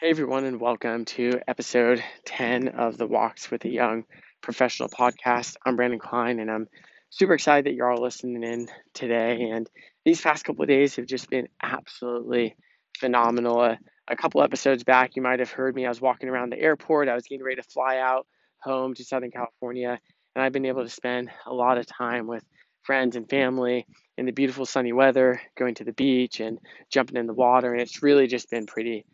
Hey everyone, and welcome to episode 10 of the Walks with a Young Professional podcast. I'm Brandon Klein, and I'm super excited that you're all listening in today. And these past couple of days have just been absolutely phenomenal. A, a couple episodes back, you might have heard me. I was walking around the airport, I was getting ready to fly out home to Southern California, and I've been able to spend a lot of time with friends and family in the beautiful sunny weather, going to the beach and jumping in the water. And it's really just been pretty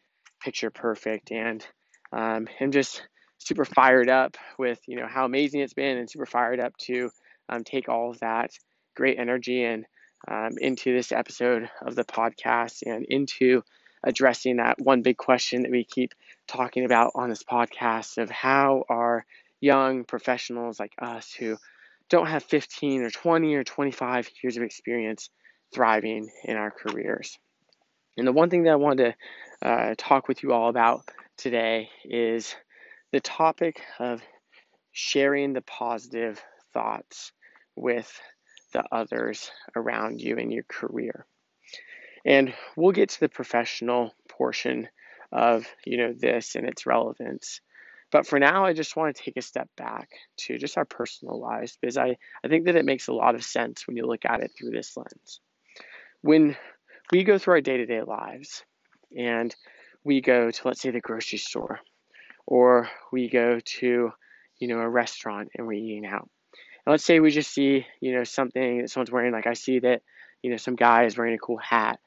picture perfect. And um, I'm just super fired up with you know how amazing it's been, and super fired up to um, take all of that great energy and um, into this episode of the podcast and into addressing that one big question that we keep talking about on this podcast of how are young professionals like us who don't have 15 or 20 or 25 years of experience thriving in our careers. And the one thing that I wanted to uh, talk with you all about today is the topic of sharing the positive thoughts with the others around you in your career. And we'll get to the professional portion of you know this and its relevance. But for now, I just want to take a step back to just our personal lives because I, I think that it makes a lot of sense when you look at it through this lens. When we go through our day to day lives and we go to, let's say, the grocery store, or we go to, you know, a restaurant and we're eating out. And let's say we just see, you know, something that someone's wearing, like I see that, you know, some guy is wearing a cool hat.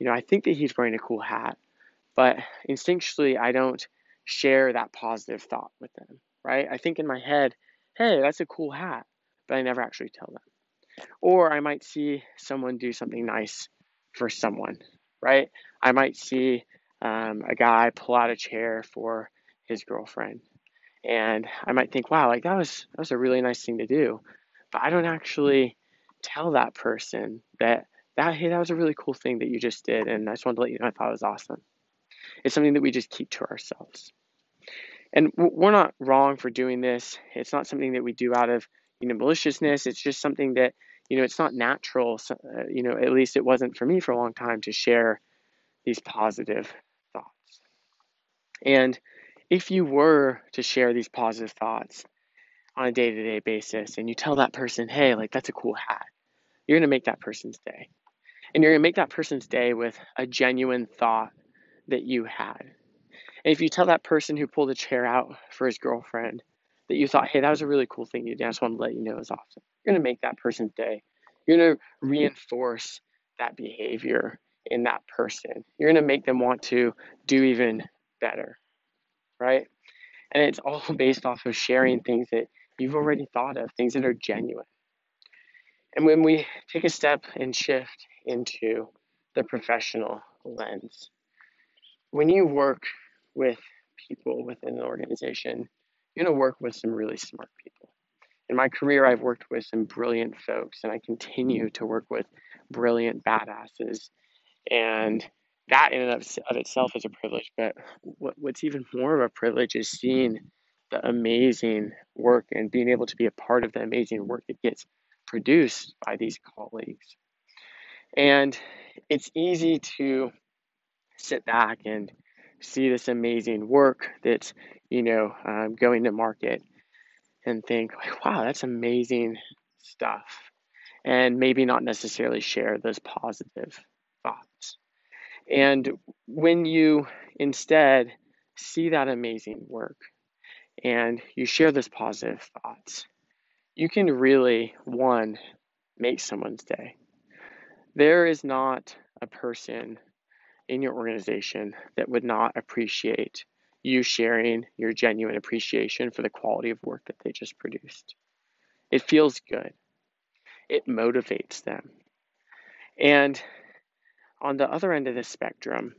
You know, I think that he's wearing a cool hat, but instinctually, I don't share that positive thought with them, right? I think in my head, hey, that's a cool hat, but I never actually tell them. Or I might see someone do something nice for someone, right? I might see um, a guy pull out a chair for his girlfriend, and I might think, wow, like that was that was a really nice thing to do, but I don't actually tell that person that that hey that was a really cool thing that you just did, and I just wanted to let you know I thought it was awesome. It's something that we just keep to ourselves, and we're not wrong for doing this. It's not something that we do out of you know maliciousness. It's just something that you know, it's not natural, uh, you know, at least it wasn't for me for a long time to share these positive thoughts. And if you were to share these positive thoughts on a day to day basis and you tell that person, hey, like that's a cool hat, you're going to make that person's day. And you're going to make that person's day with a genuine thought that you had. And if you tell that person who pulled a chair out for his girlfriend that you thought, hey, that was a really cool thing you did, I just want to let you know was awesome you're going to make that person's day. You're going to reinforce that behavior in that person. You're going to make them want to do even better, right? And it's all based off of sharing things that you've already thought of, things that are genuine. And when we take a step and shift into the professional lens, when you work with people within an organization, you're going to work with some really smart people in my career, I've worked with some brilliant folks, and I continue mm. to work with brilliant badasses. And that in and of, of itself is a privilege. But what, what's even more of a privilege is seeing the amazing work and being able to be a part of the amazing work that gets produced by these colleagues. And it's easy to sit back and see this amazing work that's, you know, um, going to market and think, wow, that's amazing stuff. And maybe not necessarily share those positive thoughts. And when you instead see that amazing work and you share those positive thoughts, you can really, one, make someone's day. There is not a person in your organization that would not appreciate you sharing your genuine appreciation for the quality of work that they just produced. It feels good, it motivates them. And on the other end of the spectrum,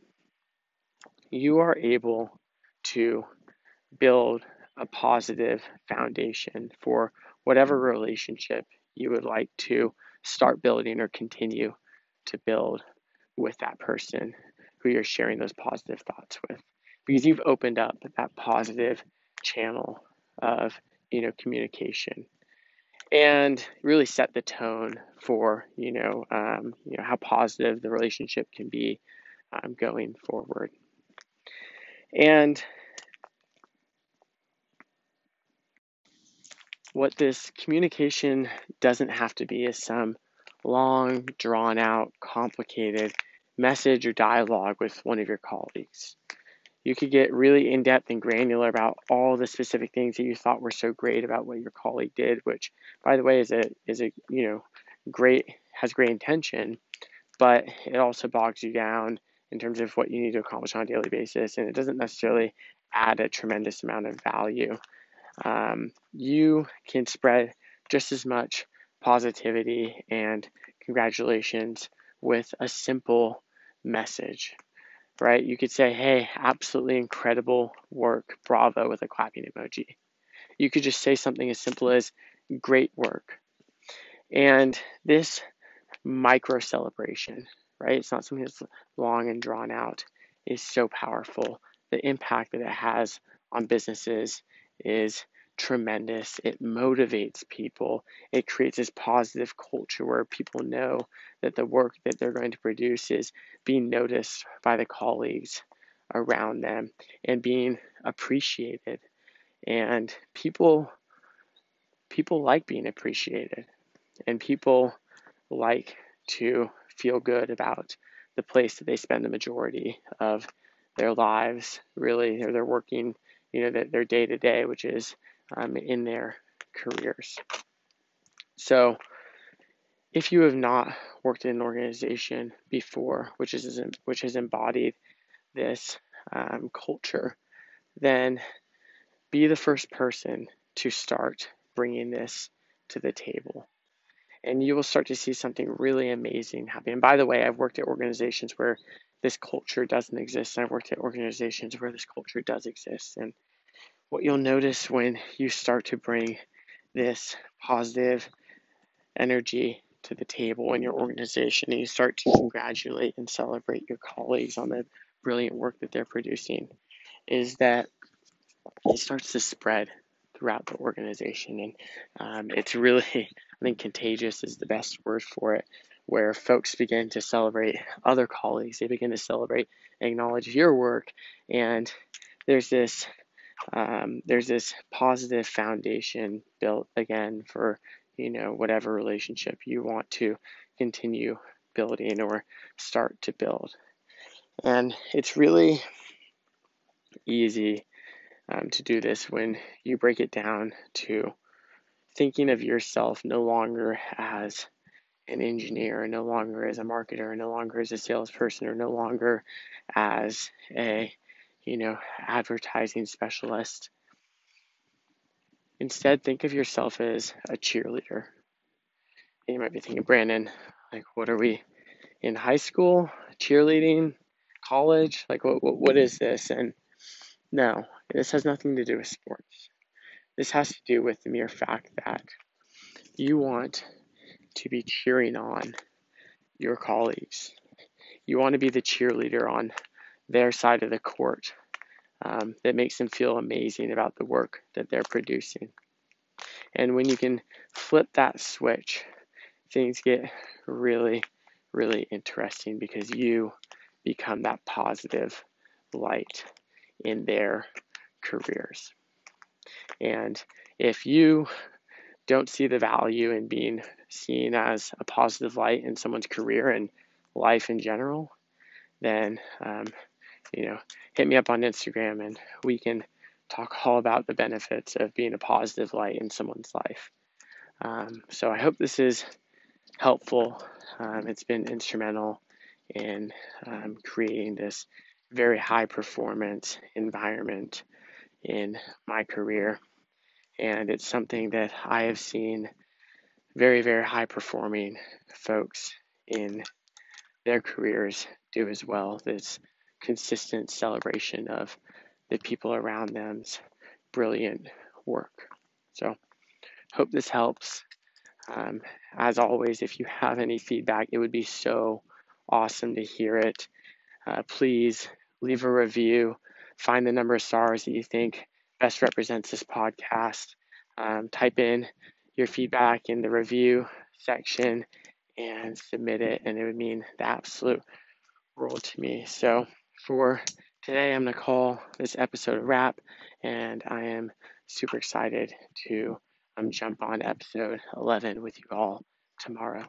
you are able to build a positive foundation for whatever relationship you would like to start building or continue to build with that person who you're sharing those positive thoughts with because you've opened up that positive channel of you know communication and really set the tone for you know um, you know how positive the relationship can be um, going forward And what this communication doesn't have to be is some long, drawn out, complicated message or dialogue with one of your colleagues. You could get really in depth and granular about all the specific things that you thought were so great about what your colleague did, which, by the way, is a is a you know great has great intention, but it also bogs you down in terms of what you need to accomplish on a daily basis, and it doesn't necessarily add a tremendous amount of value. Um, you can spread just as much positivity and congratulations with a simple message, right? You could say, hey, absolutely incredible work, bravo, with a clapping emoji. You could just say something as simple as great work. And this micro celebration, right? It's not something that's long and drawn out, is so powerful. The impact that it has on businesses is tremendous. It motivates people. It creates this positive culture where people know that the work that they're going to produce is being noticed by the colleagues around them and being appreciated. And people people like being appreciated and people like to feel good about the place that they spend the majority of their lives really they're, they're working you know their day to day which is um, in their careers so if you have not worked in an organization before which is which has embodied this um, culture then be the first person to start bringing this to the table and you will start to see something really amazing happen. And by the way, I've worked at organizations where this culture doesn't exist, and I've worked at organizations where this culture does exist. And what you'll notice when you start to bring this positive energy to the table in your organization and you start to congratulate and celebrate your colleagues on the brilliant work that they're producing is that it starts to spread throughout the organization and um, it's really I think contagious is the best word for it, where folks begin to celebrate other colleagues. They begin to celebrate acknowledge your work, and there's this um, there's this positive foundation built again for you know whatever relationship you want to continue building or start to build, and it's really easy um, to do this when you break it down to thinking of yourself no longer as an engineer, no longer as a marketer, no longer as a salesperson, or no longer as a, you know, advertising specialist. Instead, think of yourself as a cheerleader. And you might be thinking, Brandon, like, what are we in high school? Cheerleading? College? Like, what, what, what is this? And no, this has nothing to do with sports. This has to do with the mere fact that you want to be cheering on your colleagues. You want to be the cheerleader on their side of the court um, that makes them feel amazing about the work that they're producing. And when you can flip that switch, things get really, really interesting because you become that positive light in their careers. And if you don't see the value in being seen as a positive light in someone's career and life in general, then um, you know, hit me up on Instagram and we can talk all about the benefits of being a positive light in someone's life. Um, so I hope this is helpful. Um, it's been instrumental in um, creating this very high performance environment in my career. And it's something that I have seen very, very high performing folks in their careers do as well. This consistent celebration of the people around them's brilliant work. So, hope this helps. Um, as always, if you have any feedback, it would be so awesome to hear it. Uh, please leave a review find the number of stars that you think best represents this podcast. Um, type in your feedback in the review section and submit it, and it would mean the absolute world to me. So, for today I'm going to call this episode a wrap, and I am super excited to um, jump on episode 11 with you all tomorrow.